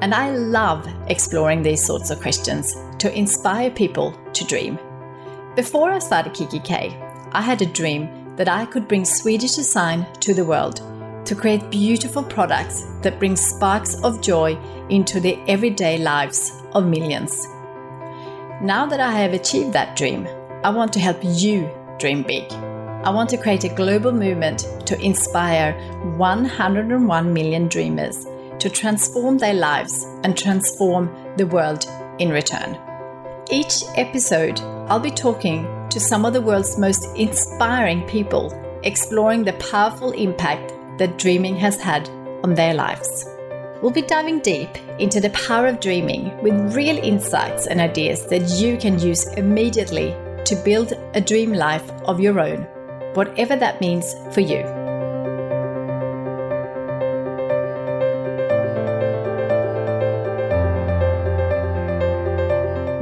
And I love exploring these sorts of questions to inspire people to dream. Before I started kikki.K, I had a dream that I could bring Swedish design to the world to create beautiful products that bring sparks of joy into the everyday lives of millions. Now that I have achieved that dream, I want to help you dream big. I want to create a global movement to inspire 101 million dreamers to transform their lives and transform the world in return. Each episode, I'll be talking to some of the world's most inspiring people, exploring the powerful impact that dreaming has had on their lives. We'll be diving deep into the power of dreaming with real insights and ideas that you can use immediately to build a dream life of your own, whatever that means for you.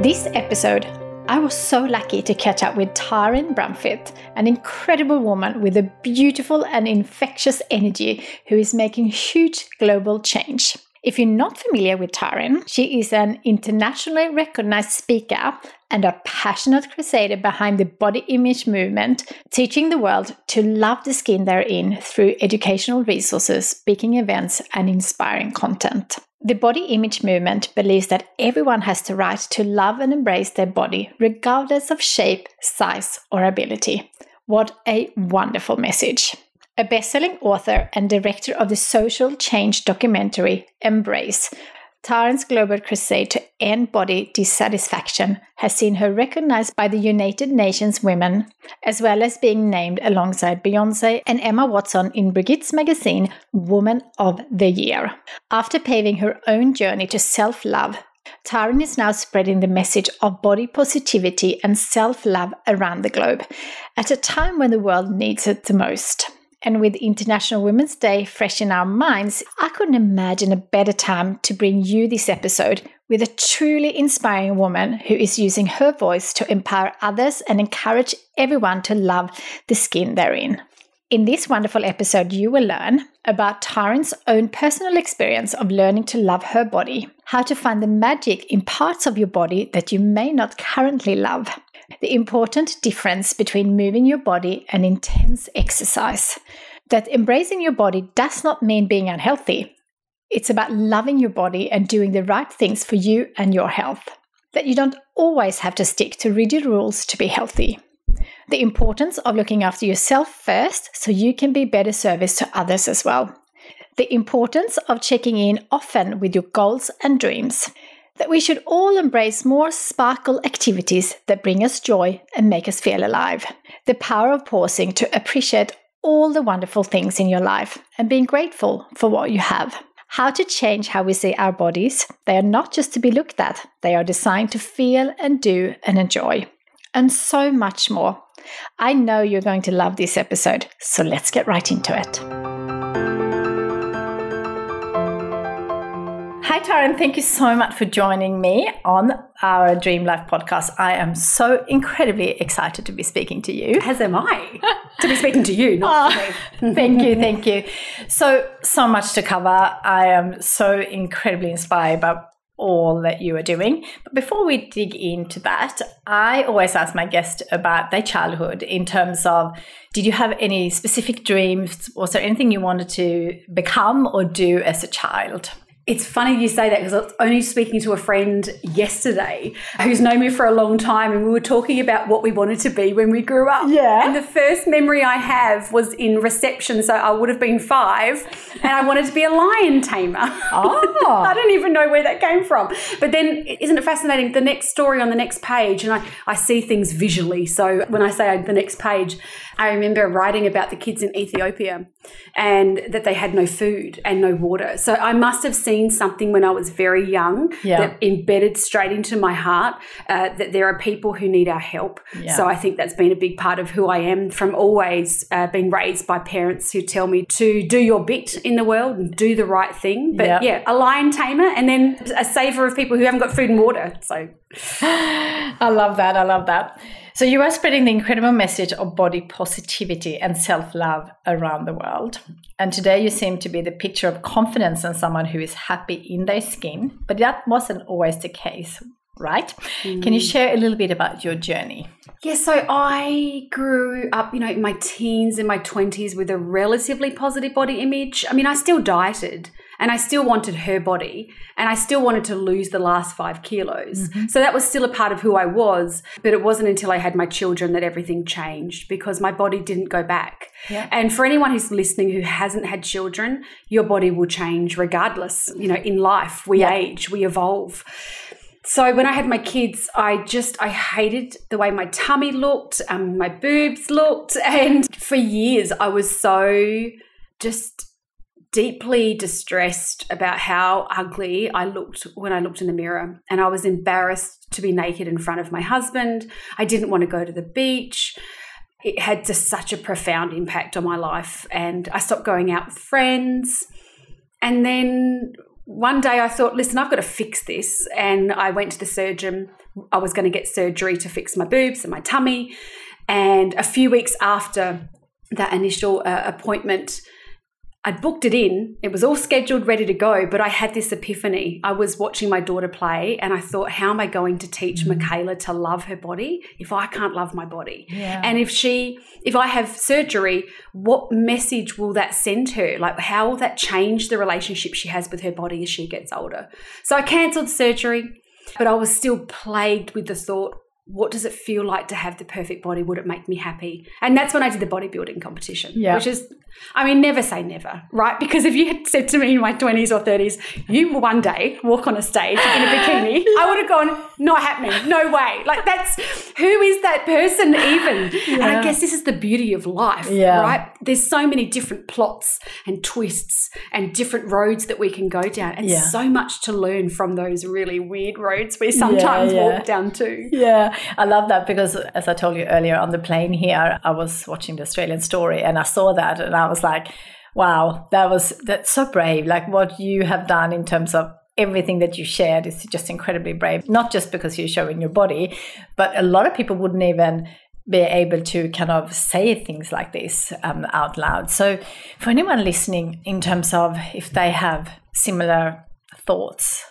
This episode, I was so lucky to catch up with Taryn Brumfitt, an incredible woman with a beautiful and infectious energy who is making huge global change. If you're not familiar with Taryn, she is an internationally recognized speaker and a passionate crusader behind the body image movement, teaching the world to love the skin they're in through educational resources, speaking events, and inspiring content. The body image movement believes that everyone has the right to love and embrace their body, regardless of shape, size, or ability. What a wonderful message! A best selling author and director of the social change documentary Embrace, Taryn's global crusade to end body dissatisfaction has seen her recognized by the United Nations Women, as well as being named alongside Beyonce and Emma Watson in Brigitte's magazine Woman of the Year. After paving her own journey to self love, Taryn is now spreading the message of body positivity and self love around the globe at a time when the world needs it the most. And with International Women's Day fresh in our minds, I couldn't imagine a better time to bring you this episode with a truly inspiring woman who is using her voice to empower others and encourage everyone to love the skin they're in. In this wonderful episode, you will learn about Taryn's own personal experience of learning to love her body, how to find the magic in parts of your body that you may not currently love, the important difference between moving your body and intense exercise. That embracing your body does not mean being unhealthy. It's about loving your body and doing the right things for you and your health. That you don't always have to stick to rigid rules to be healthy. The importance of looking after yourself first so you can be better service to others as well. The importance of checking in often with your goals and dreams that we should all embrace more sparkle activities that bring us joy and make us feel alive. The power of pausing to appreciate all the wonderful things in your life and being grateful for what you have. How to change how we see our bodies. They are not just to be looked at, they are designed to feel and do and enjoy. And so much more. I know you're going to love this episode, so let's get right into it. Hi, Taryn. Thank you so much for joining me on our Dream Life podcast. I am so incredibly excited to be speaking to you. As am I. to be speaking to you, not oh, to me. thank you, thank you. So, so much to cover. I am so incredibly inspired by all that you are doing. But before we dig into that, I always ask my guests about their childhood in terms of did you have any specific dreams? Was there anything you wanted to become or do as a child? It's funny you say that because I was only speaking to a friend yesterday who's known me for a long time, and we were talking about what we wanted to be when we grew up. Yeah. And the first memory I have was in reception, so I would have been five, and I wanted to be a lion tamer. Oh. I don't even know where that came from. But then, isn't it fascinating? The next story on the next page, and I, I see things visually. So when I say uh, the next page, I remember writing about the kids in Ethiopia and that they had no food and no water. So I must have seen seen something when I was very young Yeah. that embedded straight into my heart uh, that there are people who need our help. Yeah. So I think that's been a big part of who I am from always uh, being raised by parents who tell me to do your bit in the world and do the right thing. But Yeah. yeah, a lion tamer and then a saver of people who haven't got food and water. So I love that. I love that. So you are spreading the incredible message of body positivity and self-love around the world. And today you seem to be the picture of confidence and someone who is happy in their skin. But that wasn't always the case, right? Can you mm. share a little bit about your journey? Yeah, so I grew up, you know, in my teens and my 20s with a relatively positive body image. I mean, I still dieted and I still wanted her body and I still wanted to lose the last five kilos. So that was still a part of who I was. But it wasn't until I had my children that everything changed because my body didn't go back. Yeah. And for anyone who's listening who hasn't had children, your body will change regardless. You know, in life, we Yeah. age, we evolve. So when I had my kids, I just I hated the way my tummy looked, um, my boobs looked, and for years I was so just deeply distressed about how ugly I looked when I looked in the mirror, and I was embarrassed to be naked in front of my husband. I didn't want to go to the beach. It had just such a profound impact on my life, and I stopped going out with friends. And then one day I thought, listen, I've got to fix this. And I went to the surgeon. I was going to get surgery to fix my boobs and my tummy. And a few weeks after that initial uh, appointment, I'd booked it in. It was all scheduled, ready to go. But I had this epiphany. I was watching my daughter play, and I thought, how am I going to teach mm. Michaela to love her body if I can't love my body? Yeah. And if she, if I have surgery, what message will that send her? Like, how will that change the relationship she has with her body as she gets older? So I cancelled surgery, but I was still plagued with the thought, what does it feel like to have the perfect body? Would it make me happy? And that's when I did the bodybuilding competition, Yeah. which is, I mean, never say never, right? Because if you had said to me in my 20s or 30s, you will one day walk on a stage in a bikini, I would have gone, not happening, no way. Like, that's who is that person even? And I guess this is the beauty of life, Yeah. right? There's so many different plots and twists and different roads that we can go down, and Yeah. so much to learn from those really weird roads we sometimes yeah. walk down too. Yeah, I love that because, as I told you earlier on the plane here, I was watching the Australian story and I saw that and I was like, wow, that was that's so brave. Like what you have done in terms of everything that you shared is just incredibly brave. Not just because you're showing your body, but a lot of people wouldn't even be able to kind of say things like this um, out loud. So, for anyone listening, in terms of if they have similar thoughts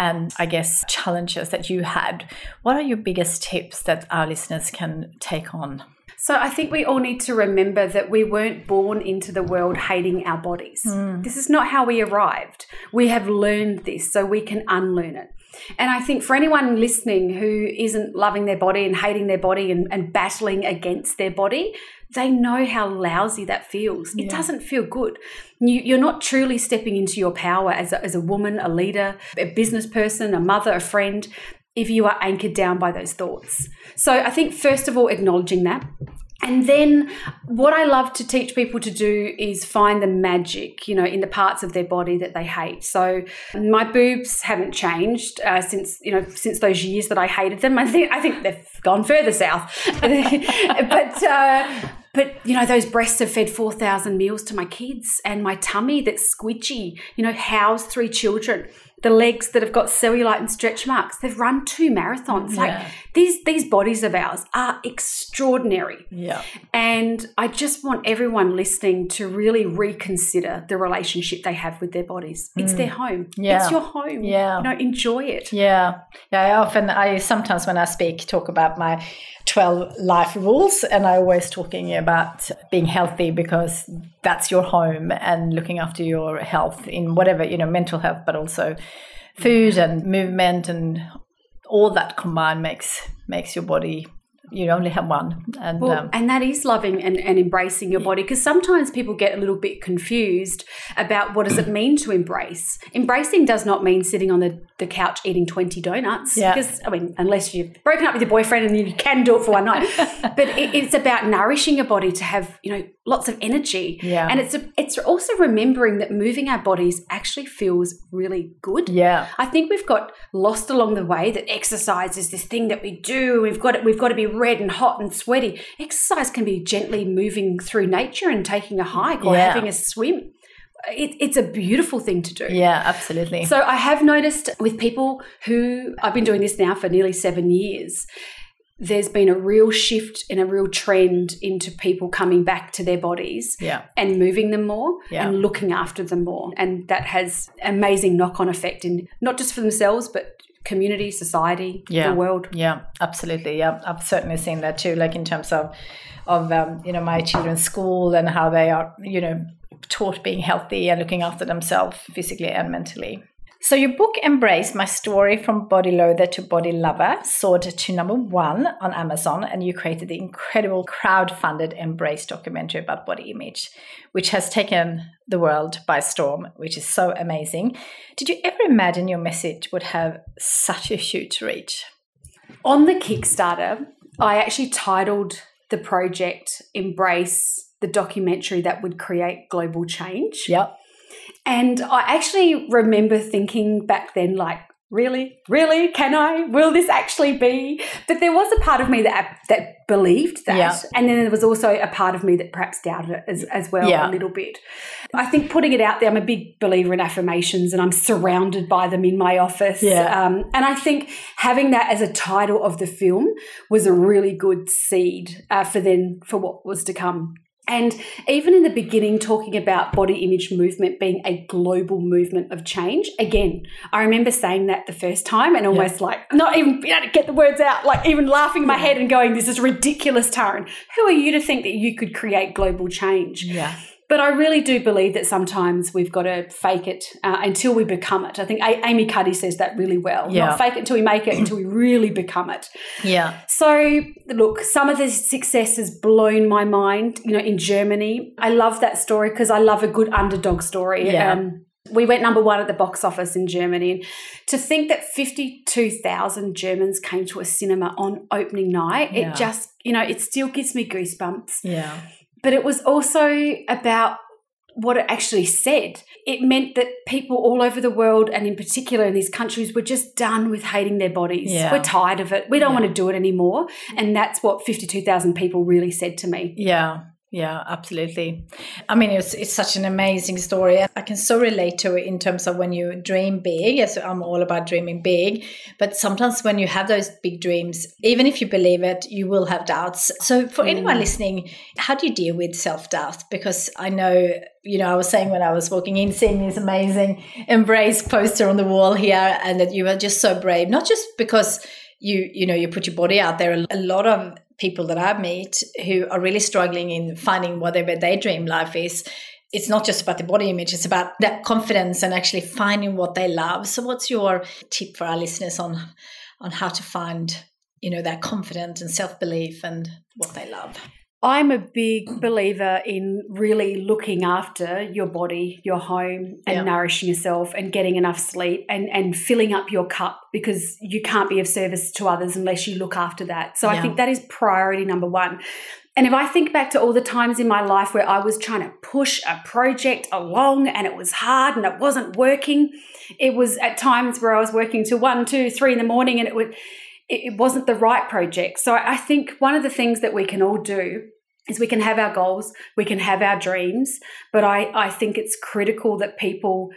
and I guess challenges that you had, what are your biggest tips that our listeners can take on? So I think we all need to remember that we weren't born into the world hating our bodies. Hmm. This is not how we arrived. We have learned this so we can unlearn it. And I think for anyone listening who isn't loving their body and hating their body and, and battling against their body, they know how lousy that feels. It Yeah. doesn't feel good. You, you're not truly stepping into your power as a, as a woman, a leader, a business person, a mother, a friend, if you are anchored down by those thoughts. So I think, first of all, acknowledging that. And then what I love to teach people to do is find the magic, you know, in the parts of their body that they hate. So my boobs haven't changed uh, since, you know, since those years that I hated them. I think I think they've gone further south. but uh, but you know, those breasts have fed four thousand meals to my kids, and my tummy that's squidgy, you know, housed three children. The legs that have got cellulite and stretch marks. They've run two marathons. Like these these bodies of ours are extraordinary. Yeah. And I just want everyone listening to really reconsider the relationship they have with their bodies. It's their home. Mm. Yeah. It's your home. Yeah. You know, enjoy it. Yeah. Yeah. I often, I sometimes when I speak, talk about my 12 life rules, and I always talking about being healthy because that's your home and looking after your health in whatever, you know, mental health, but also food and movement and all that combined makes makes your body you only have one. And Well, um, and that is loving and, and embracing your body because sometimes people get a little bit confused about what does it mean to embrace. Embracing does not mean sitting on the, the couch eating 20 donuts. Yeah. Because, I mean, unless you've broken up with your boyfriend and you can do it for one night. but it, it's about nourishing your body to have, you know, lots of energy. Yeah. And it's, a, it's also remembering that moving our bodies actually feels really good. yeah, I think we've got lost along the way that exercise is this thing that we do. We've got it, we've got to be red and hot and sweaty. Exercise can be gently moving through nature and taking a hike or Yeah. having a swim. It, it's a beautiful thing to do. yeah, absolutely. So I have noticed with people who I've been doing this now for nearly seven years. There's been a real shift and a real trend into people coming back to their bodies yeah, and moving them more Yeah. and looking after them more. And that has amazing knock on effect in not just for themselves, but community, society, Yeah. the world. Yeah, absolutely. Yeah, I've certainly seen that too. Like in terms of of um, you know my children's school and how they are you know taught being healthy and looking after themselves physically and mentally. So your book Embrace My Story from Body Loather to Body Lover soared to number one on Amazon and you created the incredible crowd-funded Embrace documentary about body image, which has taken the world by storm, which is so amazing. Did you ever imagine your message would have such a huge reach? On the Kickstarter, I actually titled the project Embrace the documentary that would create global change. Yep. And I actually remember thinking back then, like, really, really, can I? Will this actually be? But there was a part of me that that believed that, Yeah. and then there was also a part of me that perhaps doubted it as, as well Yeah. a little bit. I think putting it out there, I'm a big believer in affirmations, and I'm surrounded by them in my office. Yeah. Um, and I think having that as a title of the film was a really good seed uh, for then for what was to come. And even in the beginning, talking about body image movement being a global movement of change. Again, I remember saying that the first time and almost like not even being able to get the words out, like even laughing in my head and going, This is ridiculous, Taryn. Who are you to think that you could create global change? Yeah. But I really do believe that sometimes we've got to fake it uh, until we become it. I think A- Amy Cuddy says that really well. Yeah. Not fake it until we make it, until we really become it. Yeah. So, look, some of the success has blown my mind. You know, in Germany, I love that story because I love a good underdog story. Yeah. Um, we went number one at the box office in Germany. And to think that 52,000 Germans came to a cinema on opening night, Yeah. it just, you know, it still gives me goosebumps. Yeah. But it was also about what it actually said. It meant that people all over the world, and in particular in these countries, were just done with hating their bodies. Yeah. We're tired of it. We don't Yeah. want to do it anymore. And that's what 52,000 people really said to me. Yeah. Yeah, absolutely. I mean, it's it's such an amazing story. I can so relate to it in terms of when you dream big. Yes, I'm all about dreaming big, but sometimes when you have those big dreams, even if you believe it, you will have doubts. So, for mm. anyone listening, how do you deal with self doubt? Because I know, you know, I was saying when I was walking in, seeing this amazing embrace poster on the wall here, and that you were just so brave, not just because you you know you put your body out there a lot of people that i meet who are really struggling in finding whatever their dream life is it's not just about the body image it's about that confidence and actually finding what they love. So what's your tip for our listeners on on how to find you know that confidence and self-belief and what they love I'm a big believer in really looking after your body, your home, and Yeah. nourishing yourself and getting enough sleep and, and filling up your cup because you can't be of service to others unless you look after that. So Yeah. I think that is priority number one. And if I think back to all the times in my life where I was trying to push a project along and it was hard and it wasn't working, it was at times where I was working till one, two, three in the morning and it would it wasn't the right project. So I I think one of the things that we can all do is we can have our goals, we can have our dreams, but I, I think it's critical that people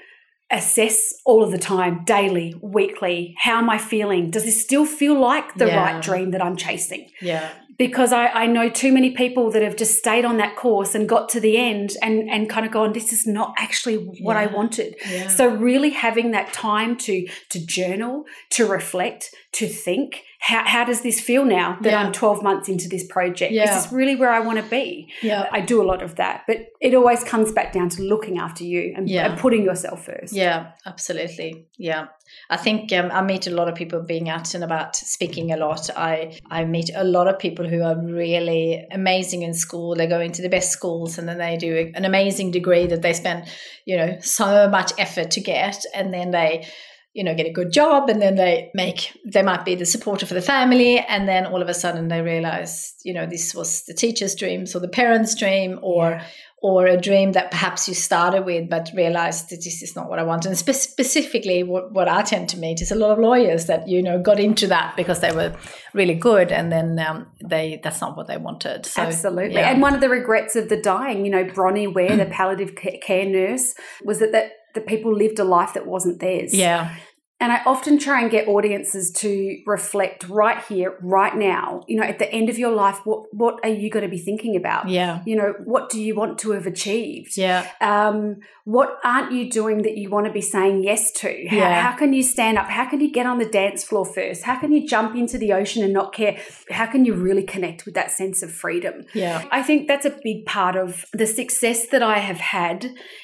assess all of the time, daily, weekly, how am I feeling? Does this still feel like the Yeah. right dream that I'm chasing? yeah because I, I know too many people that have just stayed on that course and got to the end and, and kind of gone, this is not actually what I wanted. Yeah. So really having that time to to journal, to reflect, to think, how, how does this feel now that Yeah. I'm 12 months into this project? Yeah. Is this really where I want to be? yeah. I do a lot of that, but it always comes back down to looking after you and, Yeah. and putting yourself first. Yeah, absolutely. Yeah, I think um, I meet a lot of people being out and about speaking a lot. I I meet a lot of people who are really amazing in school. They go into the best schools and then they do an amazing degree that they spend, you know, so much effort to get, and then they you know get a good job and then they make they might be the supporter for the family and then all of a sudden they realize you know this was the teacher's dreams or the parents dream or or a dream that perhaps you started with but realized that this is not what I want. And spe- specifically, what, what I tend to meet is a lot of lawyers that you know got into that because they were really good, and then um, they that's not what they wanted. So, Absolutely. yeah. And one of the regrets of the dying, you know, Bronnie Ware, the palliative care nurse, was that, that the people lived a life that wasn't theirs. yeah, And I often try and get audiences to reflect right here, right now. You know, at the end of your life, what what are you going to be thinking about? yeah, You know, what do you want to have achieved? yeah, Um, what aren't you doing that you want to be saying yes to? How, Yeah. how can you stand up? How can you get on the dance floor first? How can you jump into the ocean and not care? How can you really connect with that sense of freedom? yeah, I think that's a big part of the success that I have had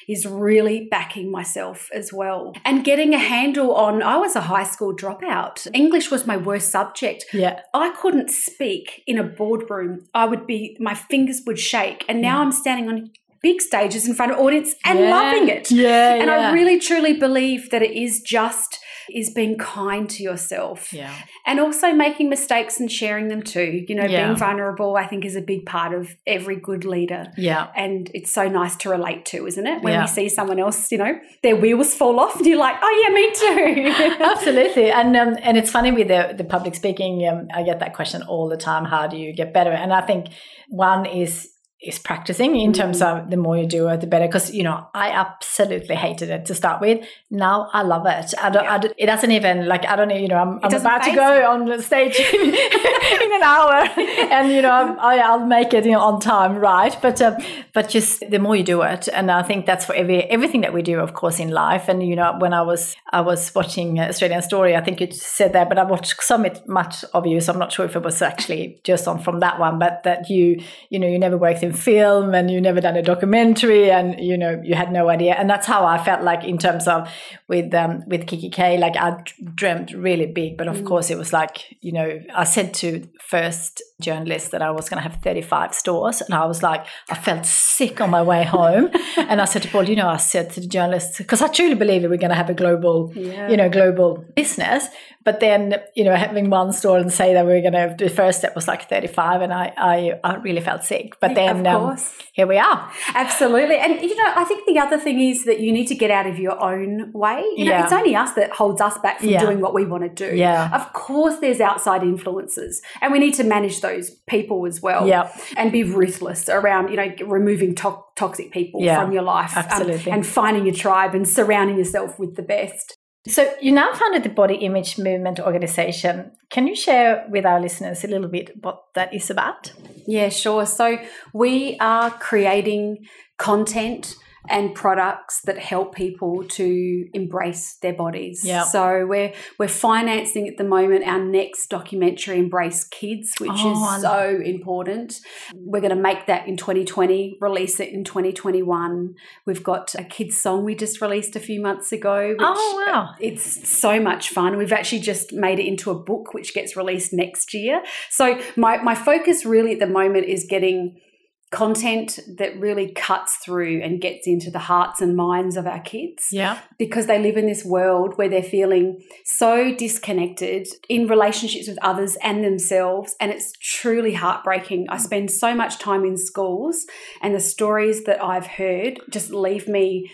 is really backing myself as well and getting a handle on. I was a high school dropout. English was my worst subject. yeah, I couldn't speak in a boardroom. I would be, my fingers would shake. And now I'm standing on big stages in front of audience and Yeah. loving it. yeah, And yeah. I really truly believe that it is just is being kind to yourself yeah, and also making mistakes and sharing them too. You know, Yeah. being vulnerable, I think, is a big part of every good leader. yeah, And it's so nice to relate to, isn't it? When Yeah. we see someone else, you know, their wheels fall off, and you're like, oh, yeah, me too. Absolutely, and um, and it's funny with the the public speaking. Um, I get that question all the time. How do you get better? And I think one is is practicing in terms of the more you do it, the better. Because you know, I absolutely hated it to start with. Now I love it. I don't. I don't it doesn't even like I don't. Know, you know, I'm, I'm about to go you. on the stage in, in an hour, and you know, I'm, I, I'll make it you know, on time, right? But um, but just the more you do it, and I think that's for every everything that we do, of course, in life. And you know, when I was I was watching Australian Story, I think you said that, but I watched so much- much of you, so I'm not sure if it was actually just on from that one, but that you you know you never worked in film and you never done a documentary, and you know you had no idea, and that's how I felt like in terms of with um, with kikki.K, like i dreamt really big, but of course it was like you know I said to first journalist that I was going to have 35 stores, and I was like I felt sick on my way home, and I said to Paul, you know, I said to the journalist because I truly believe that we're going to have a global, Yeah. you know, global business. But then, you know, having one store and say that we're going to, the first step was like 35, and I, I, I really felt sick. But then, of um, here we are. Absolutely. And, you know, I think the other thing is that you need to get out of your own way. You know, Yeah. it's only us that holds us back from Yeah. doing what we want to do. Yeah. Of course, there's outside influences, and we need to manage those people as well. Yeah. And be ruthless around, you know, removing to- toxic people Yeah. from your life. um, Absolutely. and finding your tribe and surrounding yourself with the best. So you now founded the Body Image Movement organization. Can you share with our listeners a little bit what that is about? Yeah, sure. So we are creating content and products that help people to embrace their bodies. Yeah. So we're we're financing at the moment our next documentary Embrace Kids, which Oh, is so important. We're going to make that in 2020, release it in 2021. We've got a kids song we just released a few months ago. Which Oh, wow. Uh, it's so much fun. We've actually just made it into a book which gets released next year. So my my focus really at the moment is getting content that really cuts through and gets into the hearts and minds of our kids Yeah. because they live in this world where they're feeling so disconnected in relationships with others and themselves and it's truly heartbreaking. I spend so much time in schools and the stories that I've heard just leave me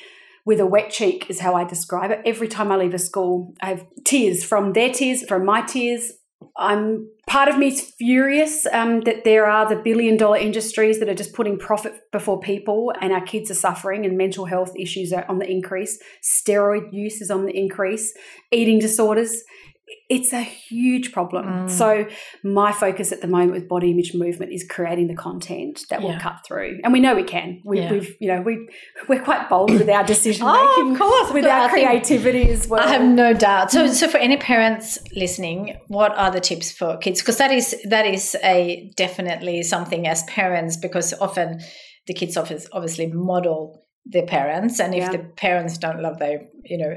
with a wet cheek is how I describe it. Every time I leave a school, I have tears from their tears, from my tears. I'm part of me is furious um, that there are the billion dollar industries that are just putting profit before people, and our kids are suffering, and mental health issues are on the increase. Steroid use is on the increase. Eating disorders. It's a huge problem. Mm. So my focus at the moment with body image movement is creating the content that will cut through, and we know we can. We, Yeah. We've you know we we're quite bold with our decision making, Oh, of course, with our think- creativity as well. I have no doubt. So, so for any parents listening, what are the tips for kids? Because that is that is a definitely something as parents, because often the kids obviously, obviously model their parents, and if Yeah. the parents don't love their, you know,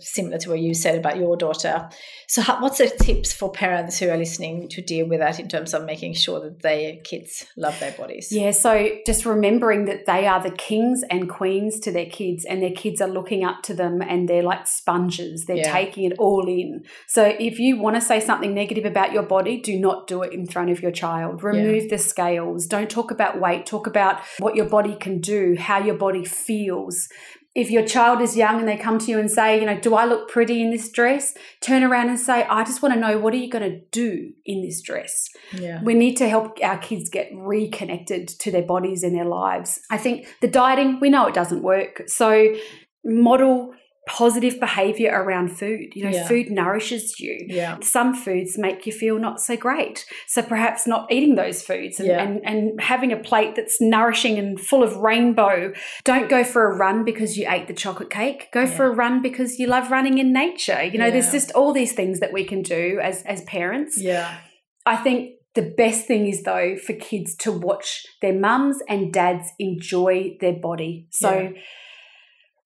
similar to what you said about your daughter. So, how, what's the tips for parents who are listening to deal with that in terms of making sure that their kids love their bodies? Yeah, so just remembering that they are the kings and queens to their kids, and their kids are looking up to them and they're like sponges. They're Yeah. taking it all in. So if you want to say something negative about your body, do not do it in front of your child. Remove the scales. Don't talk about weight. Talk about what your body can do, how your body feels. If your child is young and they come to you and say, you know, do I look pretty in this dress? Turn around and say, I just want to know what are you going to do in this dress? Yeah. We need to help our kids get reconnected to their bodies and their lives. I think the dieting, we know it doesn't work. So model positive behavior around food. You know, Yeah. food nourishes you. Yeah. Some foods make you feel not so great. So perhaps not eating those foods and, Yeah. and, and having a plate that's nourishing and full of rainbow. Don't go for a run because you ate the chocolate cake. Go for a run because you love running in nature. You know, there's just all these things that we can do as as parents. Yeah. I think the best thing is though for kids to watch their mums and dads enjoy their body. So.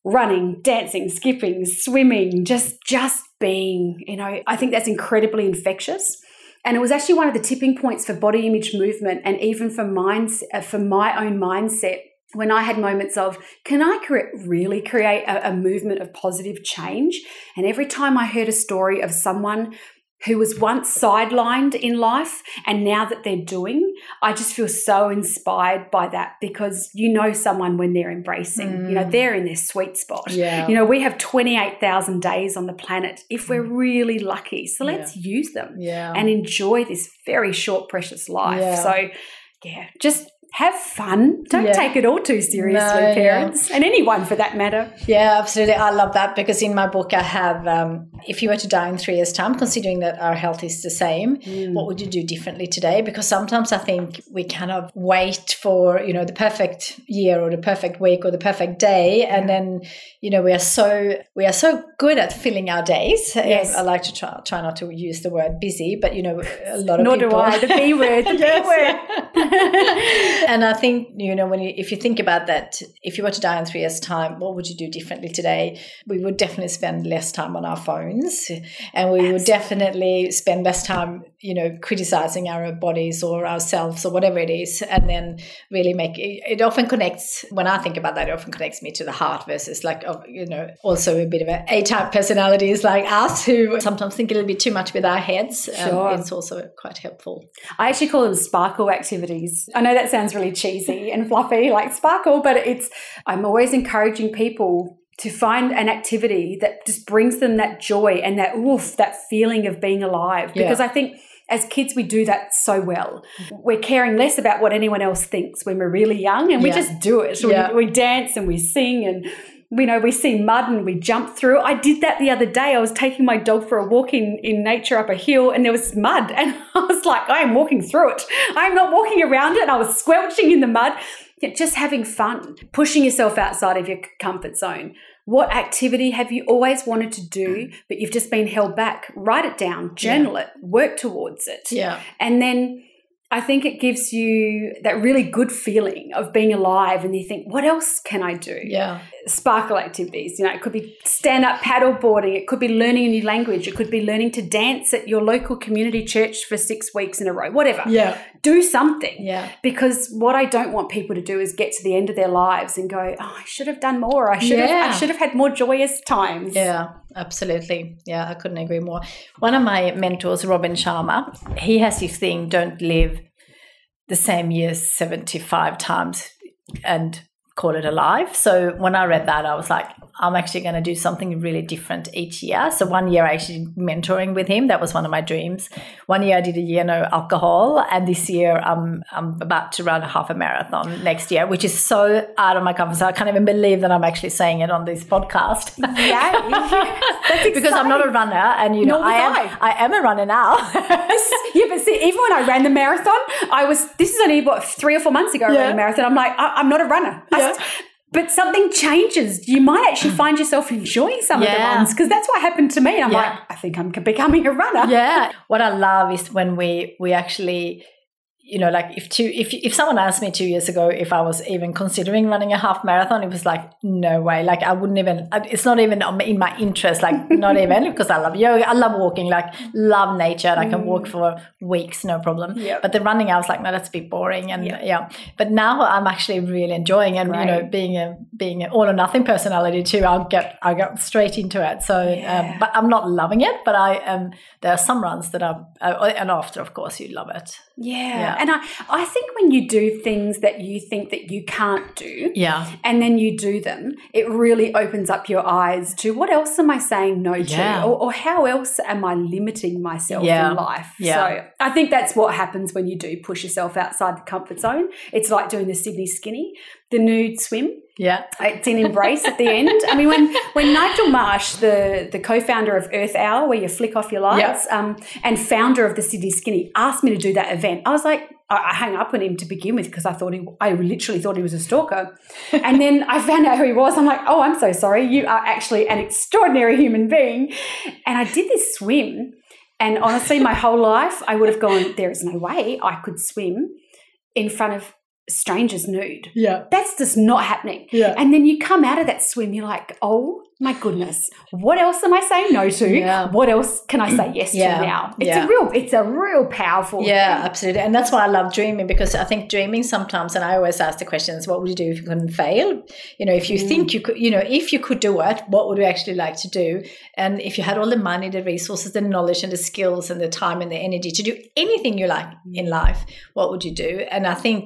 Running, dancing, skipping, swimming, just just being, you know, I think that's incredibly infectious. And it was actually one of the tipping points for body image movement and even for minds uh, for my own mindset when I had moments of, can I cre- really create a, a movement of positive change? And every time I heard a story of someone who was once sidelined in life and now that they're doing, I just feel so inspired by that because you know someone when they're embracing, you know, Mm. they're in their sweet spot. Yeah. You know, we have 28,000 days on the planet if we're really lucky. So let's use them yeah. and enjoy this very short, precious life. Yeah. So, yeah, just have fun. Don't Yeah. take it all too seriously, No, yeah. parents, and anyone for that matter. Yeah, absolutely. I love that because in my book, I have um, if you were to die in three years' time, considering that our health is the same, what would you do differently today? Because sometimes I think we kind of wait for you know the perfect year or the perfect week or the perfect day, and then you know we are so we are so good at filling our days. Yes. I like to try, try not to use the word busy, but you know a lot of Nor people. do I. The B word. The Yes. B word. And I think you know when you, if you think about that, if you were to die in three years' time, what would you do differently today? We would definitely spend less time on our phones, and we would definitely spend less time, you know, criticizing our bodies or ourselves or whatever it is, and then really make it, it often connects. When I think about that, it often connects me to the heart versus like of you know also a bit of a A-type personalities like us who sometimes think a little bit too much with our heads. Um, it's also quite helpful. I actually call them sparkle activities. I know that sounds really cheesy and fluffy, like sparkle, but it's, I'm always encouraging people to find an activity that just brings them that joy and that oof, that feeling of being alive. Yeah. Because I think as kids, we do that so well. Mm-hmm. We're caring less about what anyone else thinks when we're really young and we just do it. We, Yeah. we dance and we sing and you know, we see mud and we jump through. I did that the other day. I was taking my dog for a walk in, in nature up a hill and there was mud. And I was like, I am walking through it. I'm not walking around it. And I was squelching in the mud. Yeah, Just having fun, pushing yourself outside of your comfort zone. What activity have you always wanted to do, mm. but you've just been held back? Write it down, journal it, work towards it. Yeah. And then I think it gives you that really good feeling of being alive, and you think, what else can I do? Yeah. Sparkle activities, you know, it could be stand up paddle boarding, it could be learning a new language, it could be learning to dance at your local community church for six weeks in a row, whatever. Yeah. Do something. Yeah. Because what I don't want people to do is get to the end of their lives and go, "Oh, I should have done more. I should have. I should have had more joyous times." Yeah, absolutely. Yeah, I couldn't agree more. One of my mentors, Robin Sharma, he has this thing don't live the same year 75 times and call it alive. So when I read that, I was like, I'm actually going to do something really different each year. So one year I actually mentoring with him. That was one of my dreams. One year I did a year no alcohol, and this year I'm I'm about to run a half a marathon next year, which is so out of my comfort zone. I can't even believe that I'm actually saying it on this podcast. Yeah, because I'm not a runner, and you know I am was I am a runner now. yeah, but see, even when I ran the marathon, I was. This is only what three or four months ago. I Yeah. ran a marathon. I'm like, I, I'm not a runner. I Yeah. but something changes. You might actually find yourself enjoying some of the Yeah. runs because that's what happened to me. I'm Yeah. like, I think I'm becoming a runner. yeah what i love is when we we actually you know like if two if if someone asked me two years ago if i was even considering running a half marathon it was like no way like i wouldn't even it's not even in my interest like not even because i love yoga i love walking like love nature and i can walk for weeks no problem Mm. Yep. but the running i was like no that's a bit boring and Yeah. yeah but now i'm actually really enjoying and you know being a being an all or nothing personality too i'll get i'll get straight into it so Yeah. um, but i'm not loving it but i am there are some runs that are uh, and after of course you love it Yeah. Yeah. And I, I think when you do things that you think that you can't do, yeah and then you do them, it really opens up your eyes to what else am I saying no to? Or, or how else am I limiting myself Yeah. in life? Yeah. So I think that's what happens when you do push yourself outside the comfort zone. It's like doing the Sydney Skinny, the nude swim. Yeah It's an embrace at the end. I mean, when when Nigel Marsh, the the co-founder of Earth Hour, where you flick off your lights, um, and founder of the Sydney Skinny, asked me to do that event, I was like, I, I hung up on him to begin with because I thought he, I literally thought he was a stalker, and then I found out who he was. I'm like, oh, I'm so sorry. You are actually an extraordinary human being, and I did this swim. And honestly, my whole life, I would have gone, there is no way I could swim in front of strangers nude. yeah That's just not happening. yeah And then you come out of that swim, you're like, oh my goodness, what else am I saying no to? Yeah. What else can I say yes Yeah. to now? It's Yeah. a real, it's a real powerful. yeah thing. absolutely and that's why i love dreaming because i think dreaming sometimes and i always ask the questions what would you do if you couldn't fail you know if you Mm. think you could you know if you could do it what would you actually like to do and if you had all the money the resources the knowledge and the skills and the time and the energy to do anything you like in life what would you do and i think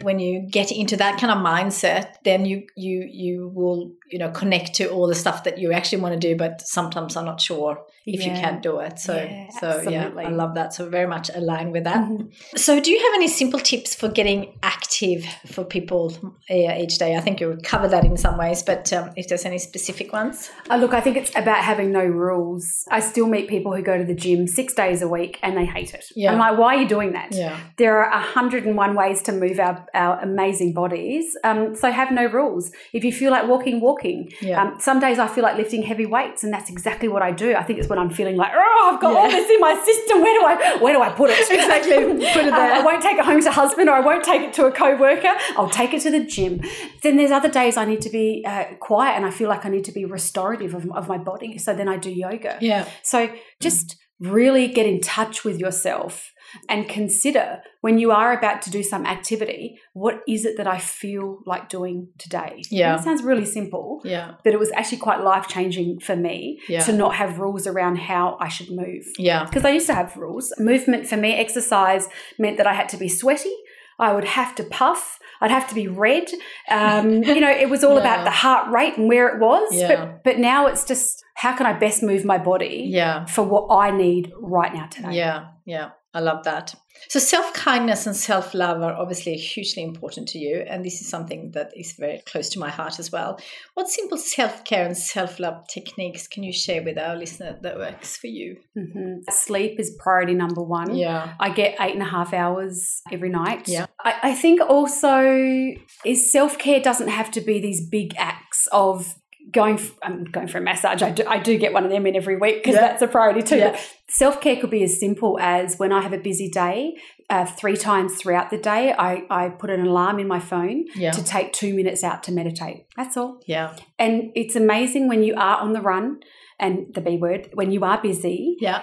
when you get into that kind of mindset then you you you will you know connect to all the stuff that you actually want to do but sometimes i'm not sure if you Yeah. can do it so Yeah, so yeah i love that so very much aligned with that Mhm. so do you have any simple tips for getting active for people each day i think you covered that in some ways but um, if there's any specific ones Uh, look, I think it's about having no rules. I still meet people who go to the gym six days a week and they hate it. Yeah. I'm like, why are you doing that? yeah There are 101 ways to move our, our amazing bodies. Um, so have no rules. If you feel like walking, walking, walking. Yeah. Um, some days I feel like lifting heavy weights, and that's exactly what I do. I think it's when I'm feeling like, oh, I've got all Yeah. this in my system. Where do I where do I put it? Exactly. Put it Um, there. I won't take it home to husband, or I won't take it to a co-worker. I'll take it to the gym. Then there's other days I need to be uh, quiet, and I feel like I need to be restorative of, of my body. So then I do yoga. yeah So just really get in touch with yourself and consider when you are about to do some activity, what is it that I feel like doing today? Yeah. It sounds really simple, yeah but it was actually quite life changing for me Yeah. to not have rules around how I should move. yeah Because I used to have rules. Movement for me, exercise meant that I had to be sweaty. I would have to puff. I'd have to be red. Um, you know, it was all Yeah. about the heart rate and where it was. Yeah. But but now it's just how can I best move my body yeah for what I need right now today? Yeah, yeah, I love that. So, self kindness and self love are obviously hugely important to you, and this is something that is very close to my heart as well. What simple self care and self love techniques can you share with our listener that works for you? Mhm. Sleep is priority number one. Yeah, I get eight and a half hours every night. Yeah. I, I think also is self care doesn't have to be these big acts of going. f- I'm going for a massage. I do, I do get one of them in every week because Yeah. that's a priority too. Yeah. Self care could be as simple as when I have a busy day. Uh, three times throughout the day, I, I put an alarm in my phone yeah, to take two minutes out to meditate. That's all. yeah, And it's amazing when you are on the run and the B word, when you are busy, yeah,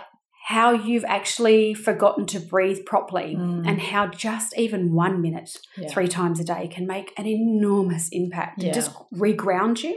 how you've actually forgotten to breathe properly Mm. and how just even one minute Yeah. three times a day can make an enormous impact Yeah. and just reground you.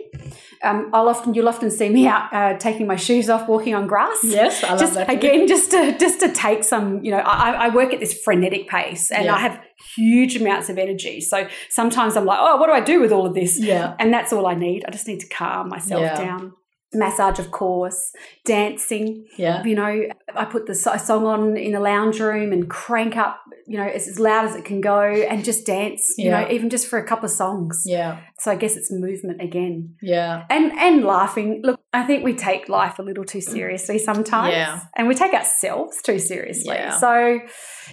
Um, I'll often you'll often see me out uh, taking my shoes off, walking on grass. Yes, I love just that. again, just to just to take some, you know, I, I work at this frenetic pace, and Yeah. I have huge amounts of energy. So sometimes I'm like, oh, what do I do with all of this? Yeah. And that's all I need. I just need to calm myself Yeah. down. Massage, of course, dancing. Yeah. You know, I put the song on in the lounge room and crank up, you know, as, as loud as it can go and just dance, you know, even just for a couple of songs. Yeah. So I guess it's movement again. Yeah. And and laughing. Look, I think we take life a little too seriously sometimes. Yeah. And we take ourselves too seriously. Yeah. So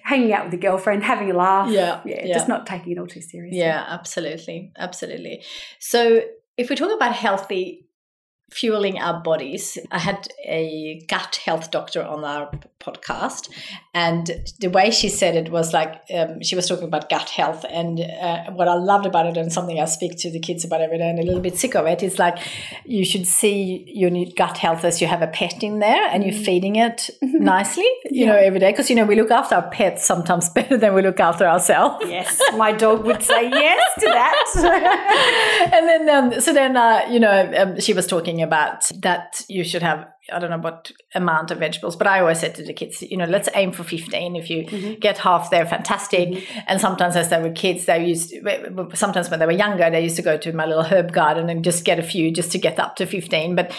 hanging out with a girlfriend, having a laugh. Yeah. Yeah. Yeah. Just not taking it all too seriously. Yeah, absolutely. Absolutely. So, if we talk about healthy fueling our bodies, I had a gut health doctor on our podcast, and the way she said it was like um, she was talking about gut health. And uh, what I loved about it, and something I speak to the kids about every day, and a little bit sick of it, is like you should see your gut health as you have a pet in there and you're feeding it nicely, you know, every day. Because, you know, we look after our pets sometimes better than we look after ourselves. Yes. My dog would say yes to that. and then um, so then uh, you know um, she was talking about that you should have I don't know what amount of vegetables, but I always said to the kids, you know, let's aim for 15. If you mm-hmm. get half, they're fantastic. Mm-hmm. And sometimes as they were kids, they used, to, sometimes when they were younger, they used to go to my little herb garden and just get a few just to get up to 15. But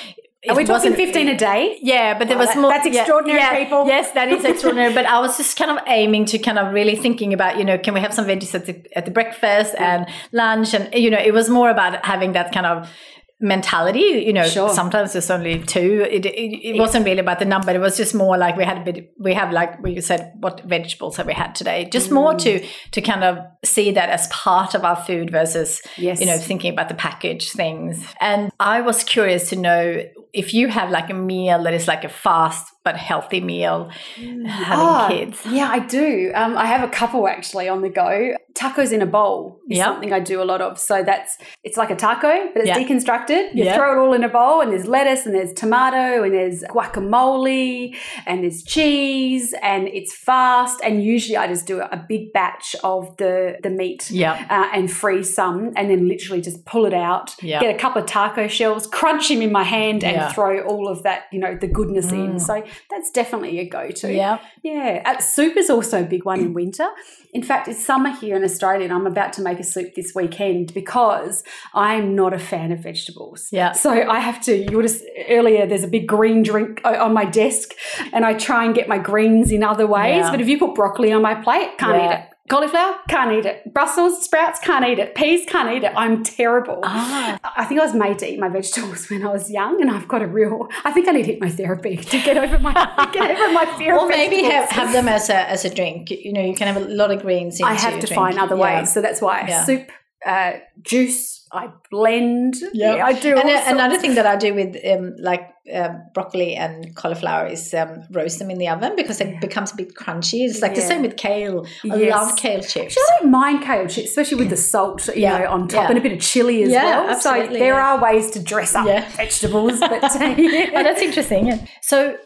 Are we talking 15 a day? yeah, but there Oh, was more. that's extraordinary, yeah, people. Yes, that is extraordinary. but I was just kind of aiming to kind of really thinking about, you know, can we have some veggies at the at the breakfast and lunch, and you know, it was more about having that kind of mentality you know Sure. sometimes there's only two. It, it, it wasn't really about the number. It was just more like we had a bit we have like we said what vegetables have we had today? Just mm. more to to kind of see that as part of our food versus Yes. you know thinking about the package things. And i was curious to know if you have like a meal that is like a fast but healthy meal having Ah, kids Yeah, I do. Um, I have a couple actually on the go. Tacos in a bowl is Yep. something I do a lot of. So that's it's like a taco, but it's Yeah. deconstructed. You Yeah. throw it all in a bowl, and there's lettuce, and there's tomato, and there's guacamole, and there's cheese, and it's fast. And usually, I just do a big batch of the the meat. Uh, and freeze some, and then literally just pull it out. Get a couple of taco shells, crunch them in my hand, and throw all of that, you know, the goodness in. Mm. So that's definitely a go-to. yeah Yeah, uh, soup is also a big one in winter. In fact, it's summer here in Australia, and I'm about to make a soup this weekend because I'm not a fan of vegetables. Yeah. So I have to. You just earlier. There's a big green drink on my desk, and I try and get my greens in other ways. Yeah. But if you put broccoli on my plate, can't Yeah. eat it. Cauliflower, can't eat it. Brussels sprouts, can't eat it. Peas, can't eat it. I'm terrible. ah I think I was made to eat my vegetables when I was young, and I've got a real. I think I need hypnotherapy to get over my get over my fear. or of maybe have, have them as a as a drink you know you can have a lot of greens into I have to drink. find other Yeah. ways, so that's why Yeah. soup, uh, juice. I blend. Yeah. Yeah, I do. And uh, another thing that I do with um, like uh, broccoli and cauliflower is um, roast them in the oven because it becomes a bit crunchy. It's like the same with kale. I Yes. love kale chips. Actually, I don't mind kale chips, especially with the salt, you Yeah. know, on top Yeah. and a bit of chili as Yeah, well. absolutely, so there yeah. are ways to dress up Yeah. vegetables, but uh, yeah. Oh, that's interesting. So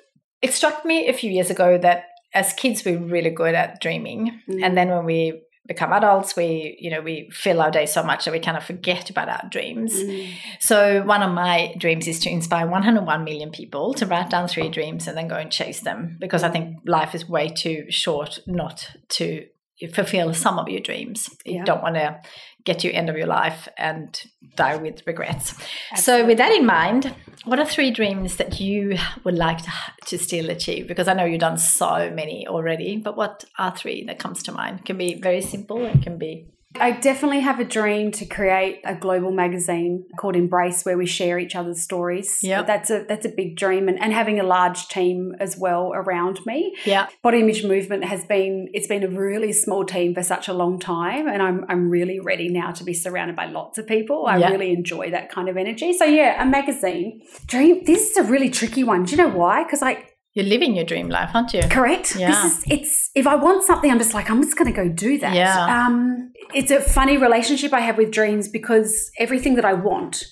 it struck me a few years ago that as kids we're really good at dreaming, Mm. and then when we become adults, we you know we fill our day so much that we kind of forget about our dreams. Mm. So one of my dreams is to inspire 101 million people to write down three dreams and then go and chase them because I think life is way too short not to fulfill some of your dreams. You don't want to get to end of your life and die with regrets. So with that in mind, what are three dreams that you would like to, to still achieve? Because I know you've done so many already, but what are three that comes to mind? It can be very simple, it can be I definitely have a dream to create a global magazine called Embrace where we share each other's stories. Yep. That's a that's a big dream and, and having a large team as well around me. yeah. Body image movement has been it's been a really small team for such a long time and I'm I'm really ready now to be surrounded by lots of people. I Yeah. really enjoy that kind of energy. So yeah, a magazine. Dream this is a really tricky one. Do you know why? Because like You're living your dream life, aren't you? Correct. Yeah. This is it's if I want something, I'm just like, I'm just gonna go do that. Yeah. Um it's a funny relationship I have with dreams because everything that I want,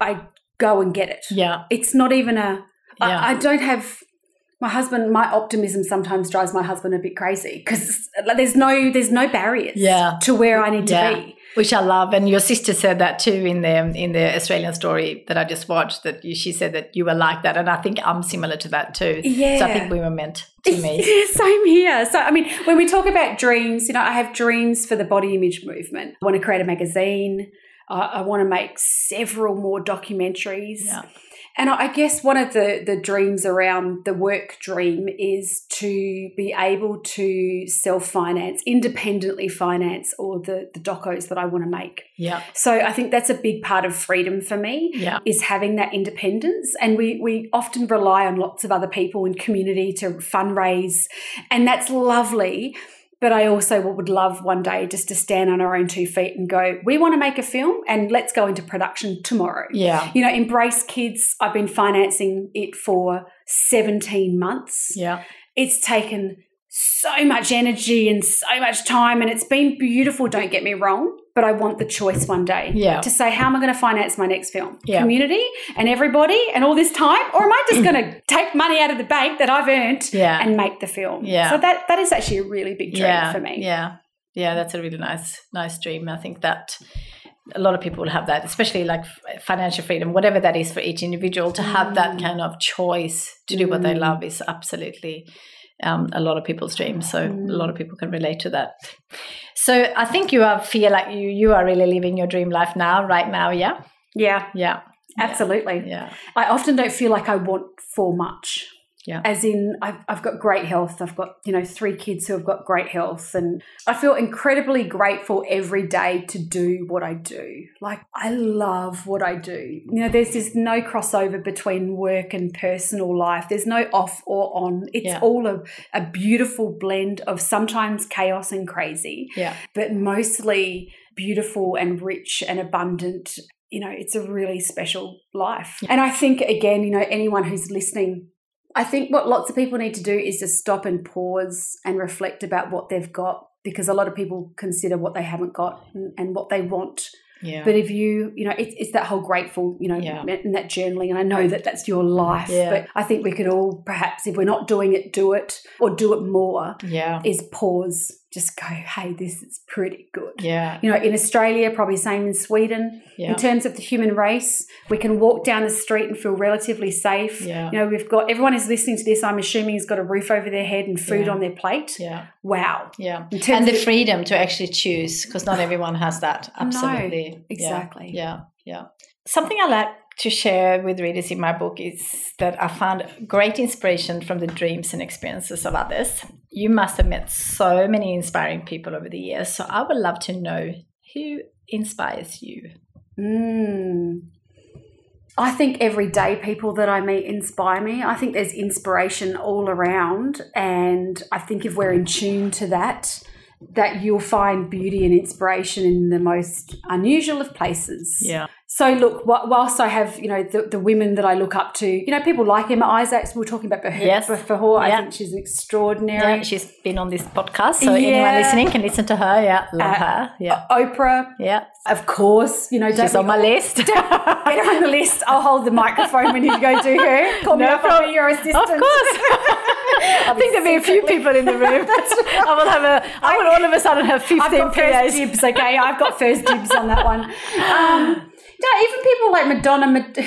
I go and get it. Yeah. It's not even a. I Yeah. I don't have my husband, my optimism sometimes drives my husband a bit crazy because there's no there's no barriers Yeah. to where I need Yeah. to be. Which I love. And your sister said that too in the in the Australian story that I just watched. That you, she said that you were like that, and I think I'm similar to that too. So I think we were meant to me. Same here. So, I mean, when we talk about dreams, you know, I have dreams for the body image movement. I want to create a magazine. I I want to make several more documentaries. Yeah. And I guess one of the, the dreams around the work dream is to be able to self finance, independently finance all the, the docos that I want to make. Yeah, So I think that's a big part of freedom for me yeah, is having that independence. And we, we often rely on lots of other people in community to fundraise, and that's lovely. But I also would love one day just to stand on our own two feet and go, we want to make a film and let's go into production tomorrow. yeah, You know, Embrace Kids, I've been financing it for 17 months. yeah, It's taken so much energy and so much time, and it's been beautiful, don't get me wrong. But I want the choice one day Yeah. to say, how am I going to finance my next film? Yeah. Community and everybody and all this time? Or am I just going to take money out of the bank that I've earned Yeah. and make the film? Yeah. So that, that is actually a really big dream yeah, for me. Yeah, yeah, that's a really nice, nice dream. I think that a lot of people will have that, especially like financial freedom, whatever that is for each individual. To have that Mm. kind of choice to do what they Mm. love is absolutely um, a lot of people's dreams. So Mm. a lot of people can relate to that. So I think you are feel like you you are really living your dream life now, right now. Yeah, Yeah, yeah, absolutely. yeah, I often don't feel like I want for much. Yeah. As in, I've, I've got great health. I've got, you know, three kids who have got great health. And I feel incredibly grateful every day to do what I do. Like, I love what I do. You know, there's just no crossover between work and personal life, there's no off or on. It's Yeah. all a, a beautiful blend of sometimes chaos and crazy yeah, but mostly beautiful and rich and abundant. You know, it's a really special life. And I think, again, you know, anyone who's listening, I think what lots of people need to do is to stop and pause and reflect about what they've got because a lot of people consider what they haven't got and, and what they want. yeah. But if you, you know, it's, it's that whole grateful, you know, Yeah. and that journaling. And I know that that's your life. Yeah. But I think we could all, perhaps, if we're not doing it, do it or do it more, yeah, is pause. Just go, hey, this is pretty good yeah, you know, in Australia, probably same in Sweden. yeah, In terms of the human race, we can walk down the street and feel relatively safe. Yeah. You know, we've got everyone is listening to this, I'm assuming, has got a roof over their head and food Yeah. on their plate. yeah. Wow. Yeah. And the freedom to actually choose, because not everyone has that. No, Absolutely. Yeah, exactly. Yeah. Yeah. Something I like to share with readers in my book is that I found great inspiration from the dreams and experiences of others. You must have met so many inspiring people over the years. So I would love to know who inspires you. Mm. I think everyday people that I meet inspire me. I think there's inspiration all around. And I think if we're in tune to that, that you'll find beauty and inspiration in the most unusual of places. Yeah. So look, wh- whilst I have you know the, the women that I look up to, you know people like Emma Isaacs. We are talking about her. Yes. For her, I Yeah. think she's extraordinary. Yeah, she's been on this podcast, so Yeah. anyone listening can listen to her. Yeah, love Uh, her. Yeah, Oprah, yeah. of course. You know, She's on my list. Get her on the list. I'll hold the microphone when you go do her. Call me up. I'll be your assistant. Of course. I think there'll be a few people in the room. I will have a. I will all of a sudden have I've fifteen got first dibs. Okay, I've got first dibs on that one. Um, no, even people like Madonna. It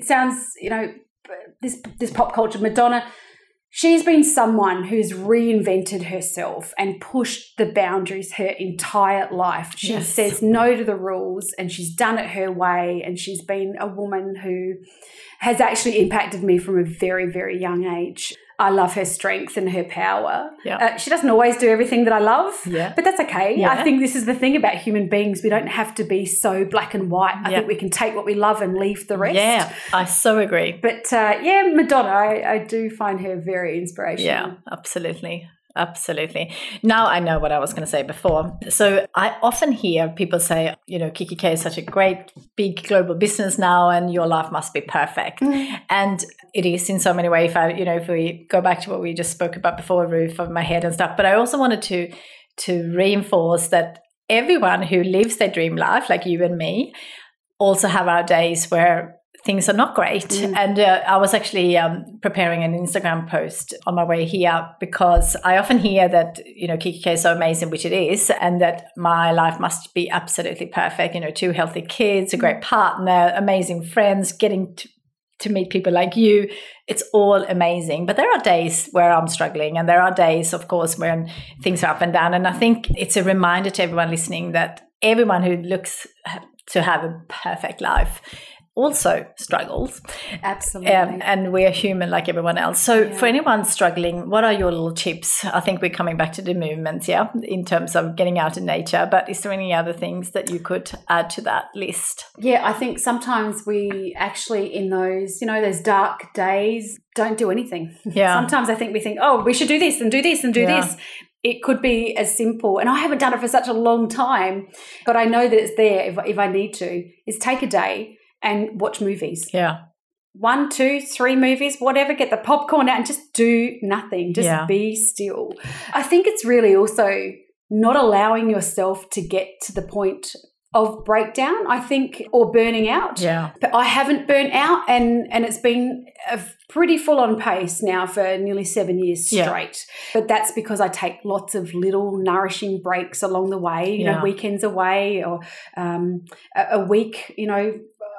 it sounds, you know, this this pop culture. Madonna. She's been someone who's reinvented herself and pushed the boundaries her entire life. She Yes. says no to the rules and she's done it her way. And she's been a woman who has actually impacted me from a very, very young age. I love her strength and her power. Yeah. Uh, she doesn't always do everything that I love, Yeah. but that's okay. Yeah. I think this is the thing about human beings. We don't have to be so black and white. I Yeah. think we can take what we love and leave the rest. Yeah, I so agree. But uh, yeah, Madonna, I, I do find her very inspirational. Yeah, absolutely. Absolutely. Now I know what I was going to say before. So I often hear people say, you know, kikki.K is such a great big global business now and your life must be perfect. Mm. And it is in so many ways. If I, you know, if we go back to what we just spoke about before, roof of my head and stuff. But I also wanted to to reinforce that everyone who lives their dream life, like you and me, also have our days where things are not great. And uh, I was actually um, preparing an Instagram post on my way here because I often hear that, you know, KKK is so amazing, which it is, and that my life must be absolutely perfect. You know, two healthy kids, a great partner, amazing friends, getting to, to meet people like you. It's all amazing. But there are days where I'm struggling, and there are days, of course, when things are up and down. And I think it's a reminder to everyone listening that everyone who looks to have a perfect life also struggles. Absolutely. Um, and we're human like everyone else. So, Yeah. for anyone struggling, what are your little tips? I think we're coming back to the movement, yeah, in terms of getting out in nature. But is there any other things that you could add to that list? Yeah, I think sometimes we actually, in those, you know, those dark days, don't do anything. Yeah. Sometimes I think we think, oh, we should do this and do this and do Yeah. this. It could be as simple, and I haven't done it for such a long time, but I know that it's there if, if I need to, is take a day and watch movies. Yeah. One, two, three movies, whatever, get the popcorn out and just do nothing. Just Yeah. be still. I think it's really also not allowing yourself to get to the point of breakdown, I think, or burning out. Yeah. But I haven't burnt out, and and it's been a pretty full on pace now for nearly seven years Yeah. straight. But that's because I take lots of little nourishing breaks along the way. You Yeah. know, weekends away or um, a, a week. You know.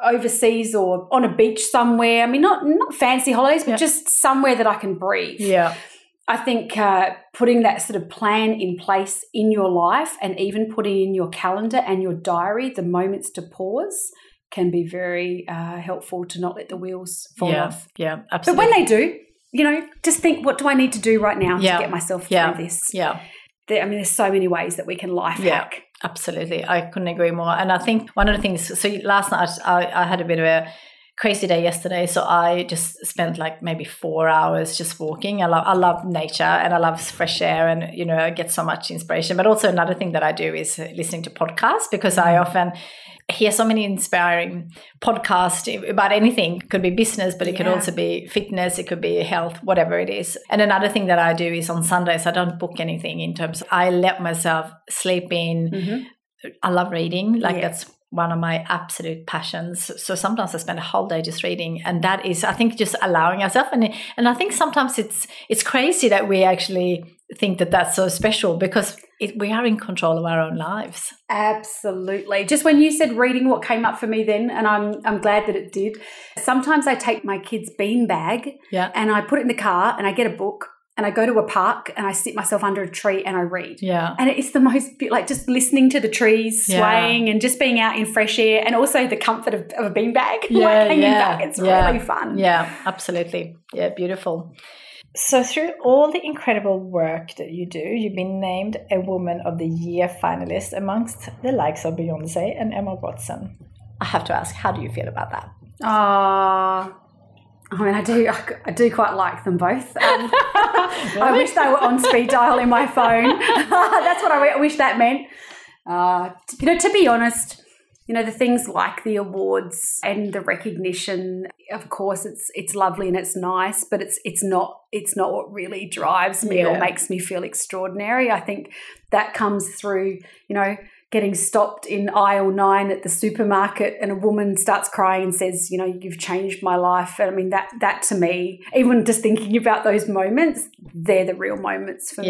Overseas or on a beach somewhere. I mean, not not fancy holidays, but Yeah. just somewhere that I can breathe. Yeah. I think uh, putting that sort of plan in place in your life and even putting in your calendar and your diary the moments to pause can be very uh, helpful to not let the wheels fall yeah. off. Yeah. But Absolutely. when they do, you know, just think, what do I need to do right now Yeah. to get myself Yeah. through this? yeah. There, I mean, there's so many ways that we can life hack. Absolutely. I couldn't agree more. And I think one of the things, so last night I, I had a bit of a crazy day yesterday. So I just spent like maybe four hours just walking. I love, I love nature and I love fresh air and, you know, I get so much inspiration. But also another thing that I do is listening to podcasts because I often hear so many inspiring podcasts about anything. It could be business, but it could also be fitness. It could be health, whatever it is. And another thing that I do is on Sundays, I don't book anything in terms of, I let myself sleep in. Mhm. I love reading. Like Yeah. that's one of my absolute passions. So sometimes I spend a whole day just reading, and that is, I think, just allowing ourselves. And and I think sometimes it's it's crazy that we actually think that that's so special because it, we are in control of our own lives. Absolutely. Just when you said reading, what came up for me then, and I'm I'm glad that it did. Sometimes I take my kids' bean bag Yeah. and I put it in the car and I get a book and I go to a park and I sit myself under a tree and I read. Yeah. And it's the most like just listening to the trees Yeah. swaying and just being out in fresh air and also the comfort of, of a beanbag, Yeah, like hanging yeah, back. It's yeah. really fun. Yeah, absolutely. Yeah, beautiful. So, through all the incredible work that you do, you've been named a Woman of the Year finalist amongst the likes of Beyonce and Emma Watson. I have to ask, how do you feel about that? Ah. I mean, I do, I do quite like them both. Um, I wish they were on speed dial in my phone. That's what I wish that meant. Uh, you know, to be honest, you know, the things like the awards and the recognition, of course, it's it's lovely and it's nice, but it's it's not it's not what really drives me or makes me feel extraordinary. I think that comes through, you know, getting stopped in aisle nine at the supermarket and a woman starts crying and says, you know, you've changed my life. And I mean that that to me, even just thinking about those moments, they're the real moments for me.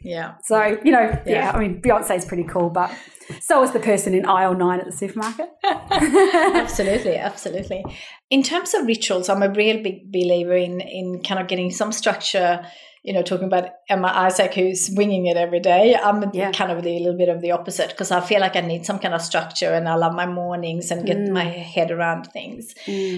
yeah. So, you know, yeah. Yeah. I mean, Beyonce's pretty cool, but so is the person in aisle nine at the supermarket. absolutely, absolutely. In terms of rituals, I'm a real big believer in in kind of getting some structure. You know, talking about Emma Isaac, who's winging it every day. I'm Yeah. kind of the little bit of the opposite because I feel like I need some kind of structure, and I love my mornings and get Mm. my head around things.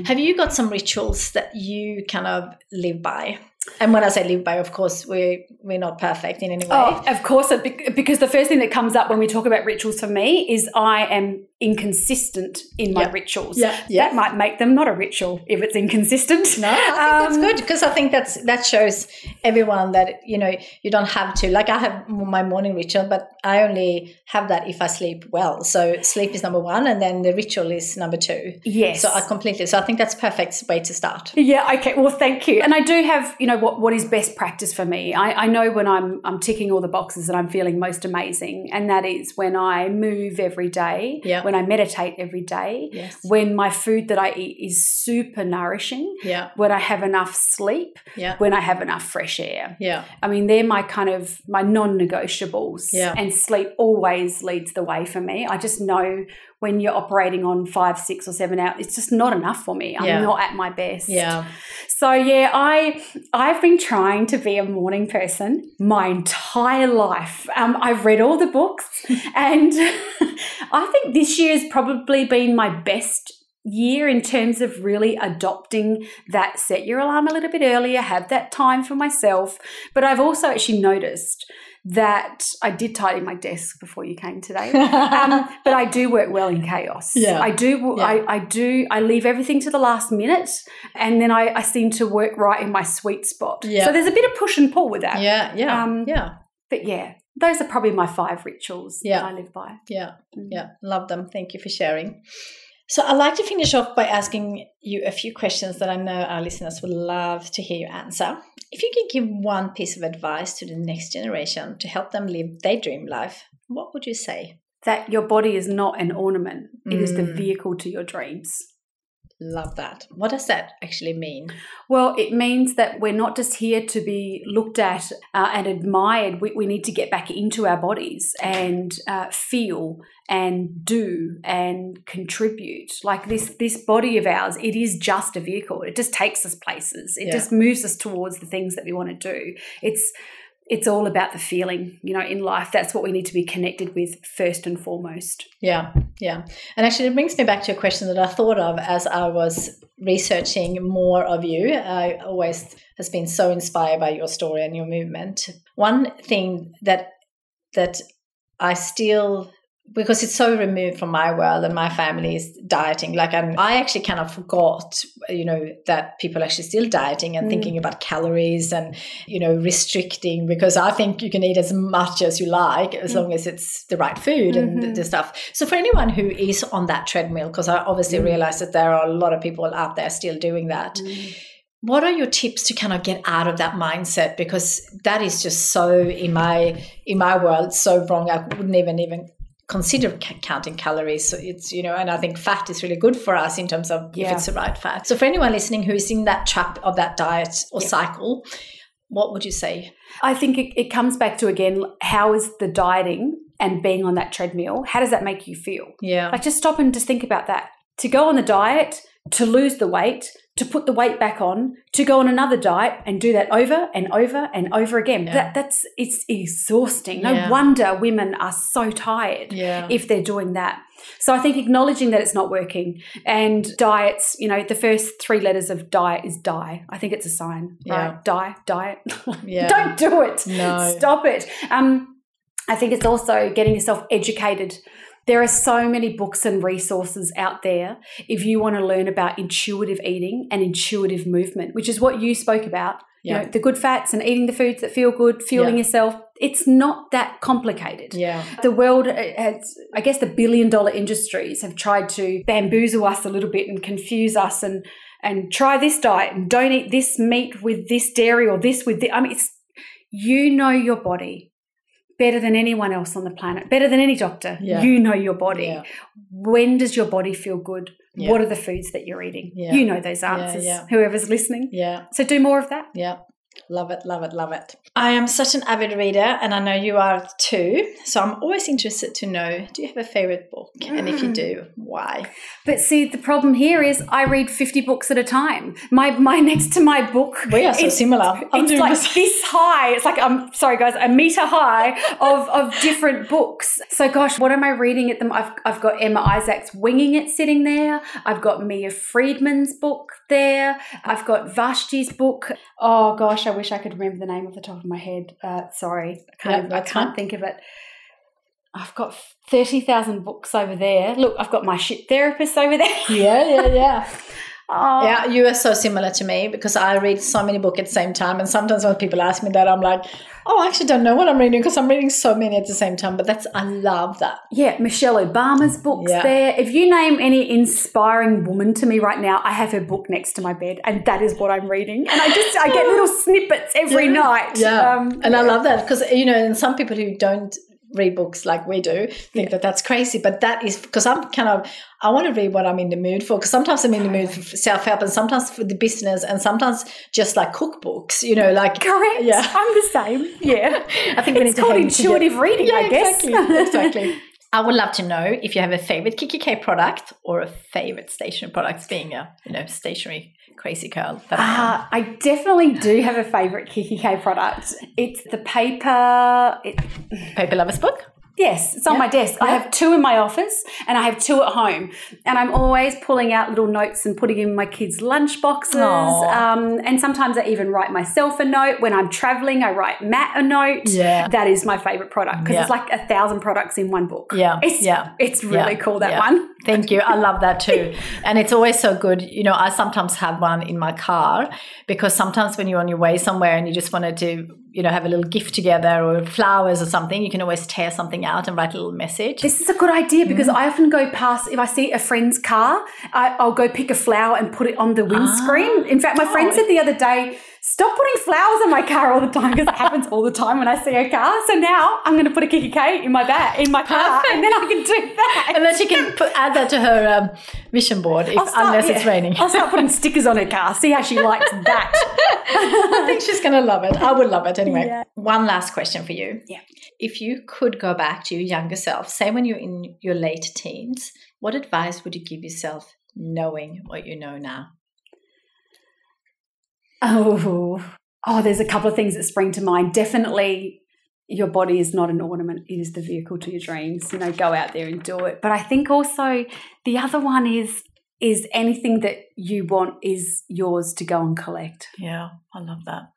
Have you got some rituals that you kind of live by? And when I say live by, of course, we're, we're not perfect in any way. Oh, of course, because the first thing that comes up when we talk about rituals for me is I am inconsistent in my Yeah. rituals. Yeah, yeah. That might make them not a ritual if it's inconsistent. No, I think that's Um, good because I think that's that shows everyone that you know you don't have to. Like I have my morning ritual, but I only have that if I sleep well. So sleep is number one, and then the ritual is number two. Yes. So I completely. So I think that's perfect way to start. Yeah, okay. Well, thank you. And I do have, you know, what, what is best practice for me. I, I know when I'm I'm ticking all the boxes and I'm feeling most amazing. And that is when I move every day, Yeah. When I meditate every day, Yes. when my food that I eat is super nourishing, Yeah. when I have enough sleep, Yeah. when I have enough fresh air. Yeah. I mean, they're my kind of my non-negotiables. Yeah. And sleep always leads the way for me. I just know when you're operating on five, six, or seven hours, it's just not enough for me. I'm Yeah. not at my best. Yeah. So yeah, I I've been trying to be a morning person my entire life. Um, I've read all the books, and I think this year has probably been my best year in terms of really adopting that set your alarm a little bit earlier, have that time for myself. But I've also actually noticed that I did tidy my desk before you came today. Um, but I do work well in chaos. Yeah. I do. Yeah. I, I do. I leave everything to the last minute, and then I, I seem to work right in my sweet spot. Yeah. So there's a bit of push and pull with that. yeah. Yeah. Um, yeah. But yeah, those are probably my five rituals Yeah. that I live by. Yeah. Mm. Yeah. Love them. Thank you for sharing. So I'd like to finish off by asking you a few questions that I know our listeners would love to hear you answer. If you could give one piece of advice to the next generation to help them live their dream life, what would you say? That your body is not an ornament; it is the Mm. vehicle to your dreams. Love that. What does that actually mean? Well, it means that we're not just here to be looked at uh, and admired. We, we need to get back into our bodies and uh, feel and do and contribute. Like this, this body of ours, it is just a vehicle. It just takes us places. It Yeah. just moves us towards the things that we want to do. It's it's all about the feeling, you know, in life. That's what we need to be connected with first and foremost. Yeah, yeah. And actually, it brings me back to a question that I thought of as I was researching more of you. I always has been so inspired by your story and your movement. One thing that that I still because it's so removed from my world and my family's dieting. Like I'm, I actually kind of forgot, you know, that people are actually still dieting and Mm. thinking about calories and you know restricting because I think you can eat as much as you like as Mm. long as it's the right food and the, the stuff. So for anyone who is on that treadmill, because I obviously Mm. realize that there are a lot of people out there still doing that. What are your tips to kind of get out of that mindset? Because that is just so in my in my world so wrong. I wouldn't even even consider counting calories. So it's you know, and I think fat is really good for us in terms of if it's the right fat. So for anyone listening who is in that trap of that diet or Yeah. cycle, what would you say? I think it, it comes back to again, how is the dieting and being on that treadmill? How does that make you feel? Yeah, Like just stop and just think about that. To go on the diet, to lose the weight, to put the weight back on, to go on another diet and do that over and over and over again. Yeah. That that's it's exhausting. No Yeah. wonder women are so tired yeah, if they're doing that. So I think acknowledging that it's not working and diets, you know, the first three letters of diet is die. I think it's a sign, Yeah. right? Die, diet. Yeah. Don't do it. No. Stop it. Um, I think it's also getting yourself educated. There are so many books and resources out there if you want to learn about intuitive eating and intuitive movement, which is what you spoke about. Yeah. You know, the good fats and eating the foods that feel good, fueling Yeah. yourself. It's not that complicated. yeah, The world uh, has, I guess, the billion dollar industries have tried to bamboozle us a little bit and confuse us and and try this diet and don't eat this meat with this dairy or this with the. I mean, it's you know your body better than anyone else on the planet, better than any doctor. Yeah. You know your body. yeah, When does your body feel good? Yeah. What are the foods that you're eating? You know those answers. Whoever's listening. yeah. So do more of that. Yeah. Love it, love it, love it. I am such an avid reader, and I know you are too. So I'm always interested to know do you have a favorite book? And if you Mm. do, why? But see, the problem here is I read 50 books at a time. My my next to my book We are so it's- similar. I'm it's like this. this high. It's like I'm sorry, guys, a meter high of, of different books. So, gosh, what am I reading at them? I've I've got Emma Isaac's Winging It sitting there. I've got Mia Freedman's book there. I've got Vashti's book. Oh gosh, I wish I could remember the name off the top of my head. Uh, sorry, I can't. Yeah, I can't think of it. I've got thirty thousand books over there. Look, I've got my shit therapist over there. Yeah, yeah, yeah. Oh, Yeah, you are so similar to me because I read so many books at the same time. And sometimes when people ask me that, I'm like, oh, I actually don't know what I'm reading because I'm reading so many at the same time. But that's, I love that. Yeah, Michelle Obama's book's Yeah. there. If you name any inspiring woman to me right now, I have her book next to my bed, and that is what I'm reading. And I just I get little snippets every Yeah. night. Yeah. Um, and I love that because, you know, and some people who don't read books like we do think that that's crazy but that is because i'm kind of i want to read what i'm in the mood for because sometimes i'm in the mood for self-help and sometimes for the business and sometimes just like cookbooks you know like Correct. Yeah. I'm the same. Yeah. i think we It's called intuitive reading, yeah, I guess. exactly exactly I would love to know if you have a favorite kikki.K product or a favorite stationery product, being a you know stationery crazy I. Uh, I definitely do have a favorite kikki.K product. It's the paper. It, Paper Lovers book. Yes, it's on Yeah. my desk. I have two in my office and I have two at home. And I'm always pulling out little notes and putting in my kids' lunch boxes. Um, and sometimes I even write myself a note. When I'm traveling, I write Matt a note. Yeah. That is my favorite product because Yeah. it's like a thousand products in one book. Yeah, It's, yeah, It's really yeah, cool, that yeah. one. Thank you. I love that too. And it's always so good. You know, I sometimes have one in my car because sometimes when you're on your way somewhere and you just wanted to, you know, have a little gift together or flowers or something, you can always tear something out and write a little message. This is a good idea because Mm. I often go past, if I see a friend's car, I, I'll go pick a flower and put it on the windscreen. In fact, my friend Oh. said the other day, stop putting flowers in my car all the time because it happens all the time when I see a car. So now I'm going to put a kikki.K in my bag, in my car, Perfect. and then I can do that. and then she can put, add that to her um, vision board if, start- unless it's yeah. raining. I'll start putting stickers on her car, see how she likes that. I think she's going to love it. I would love it anyway. Yeah. One last question for you. Yeah. If you could go back to your younger self, say when you're in your late teens, what advice would you give yourself knowing what you know now? Oh, oh, there's a couple of things that spring to mind. Definitely, your body is not an ornament; it is the vehicle to your dreams. You know, go out there and do it. But I think also the other one is is anything that you want is yours to go and collect. Yeah, I love that.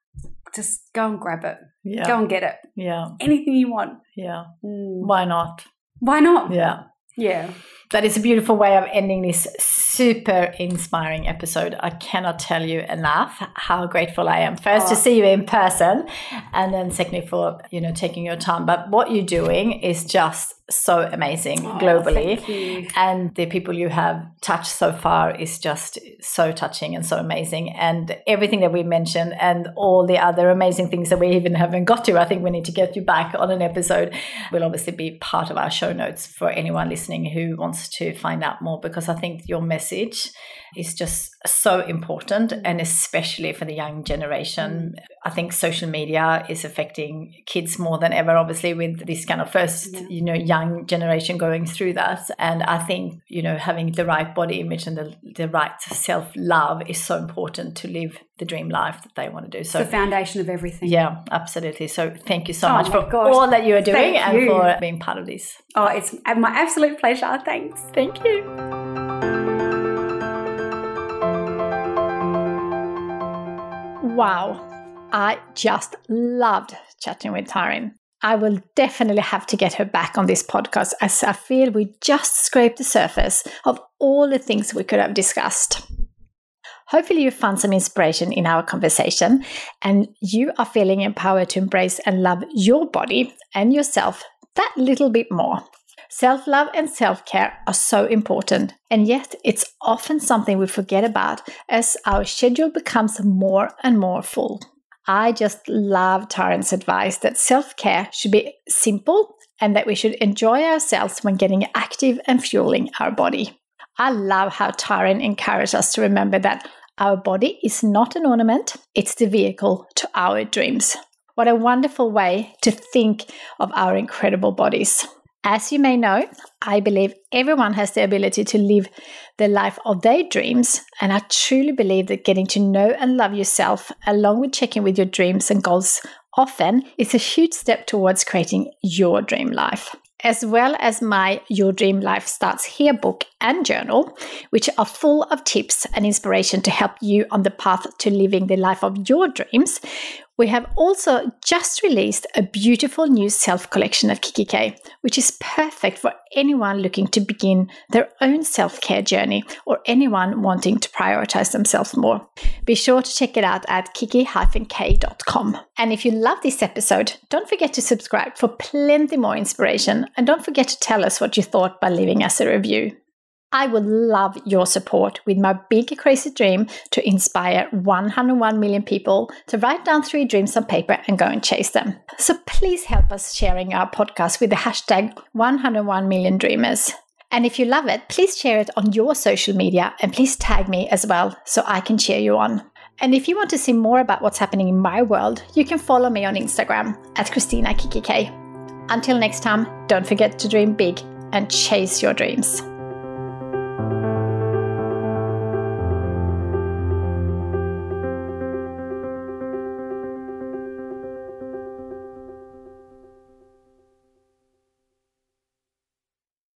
Just go and grab it. Yeah. Go and get it. Yeah. Anything you want. Yeah. Mm. Why not? Why not? Yeah. Yeah. That is a beautiful way of ending this super inspiring episode. I cannot tell you enough how grateful I am. First to Oh. see you in person, and then secondly for you know taking your time. But what you're doing is just so amazing Oh, globally. And the people you have touched so far is just so touching and so amazing. And everything that we mentioned and all the other amazing things that we even haven't got to, I think we need to get you back on an episode, will obviously be part of our show notes for anyone listening who wants to find out more because I think your message is just so important and especially for the young generation. Mm. I think social media is affecting kids more than ever, obviously, with this kind of first, Yeah. you know, young generation going through that. And I think, you know, having the right body image and the, the right self love is so important to live the dream life that they want to do. It's So, the foundation of everything. yeah, absolutely. So, thank you so Oh much for gosh. all that you are doing Thank and you. for being part of this. Oh, it's my absolute pleasure. Thanks. Thank you. Wow. I just loved chatting with Taryn. I will definitely have to get her back on this podcast as I feel we just scraped the surface of all the things we could have discussed. Hopefully, you found some inspiration in our conversation and you are feeling empowered to embrace and love your body and yourself that little bit more. Self love and self care are so important, and yet it's often something we forget about as our schedule becomes more and more full. I just love Taryn's advice that self care should be simple and that we should enjoy ourselves when getting active and fueling our body. I love how Taryn encourages us to remember that our body is not an ornament, it's the vehicle to our dreams. What a wonderful way to think of our incredible bodies. As you may know, I believe everyone has the ability to live the life of their dreams, and I truly believe that getting to know and love yourself, along with checking with your dreams and goals often, is a huge step towards creating your dream life. As well as my Your Dream Life Starts Here book and journal, which are full of tips and inspiration to help you on the path to living the life of your dreams, we have also just released a beautiful new self collection at kikki.K, which is perfect for anyone looking to begin their own self care journey or anyone wanting to prioritize themselves more. Be sure to check it out at kikki-k.com. And if you love this episode, don't forget to subscribe for plenty more inspiration and don't forget to tell us what you thought by leaving us a review. I would love your support with my big crazy dream to inspire 101 million people to write down three dreams on paper and go and chase them. So please help us sharing our podcast with the hashtag 101 million dreamers. And if you love it, please share it on your social media and please tag me as well so I can cheer you on. And if you want to see more about what's happening in my world, you can follow me on Instagram at Kristina Kikki Until next time, don't forget to dream big and chase your dreams.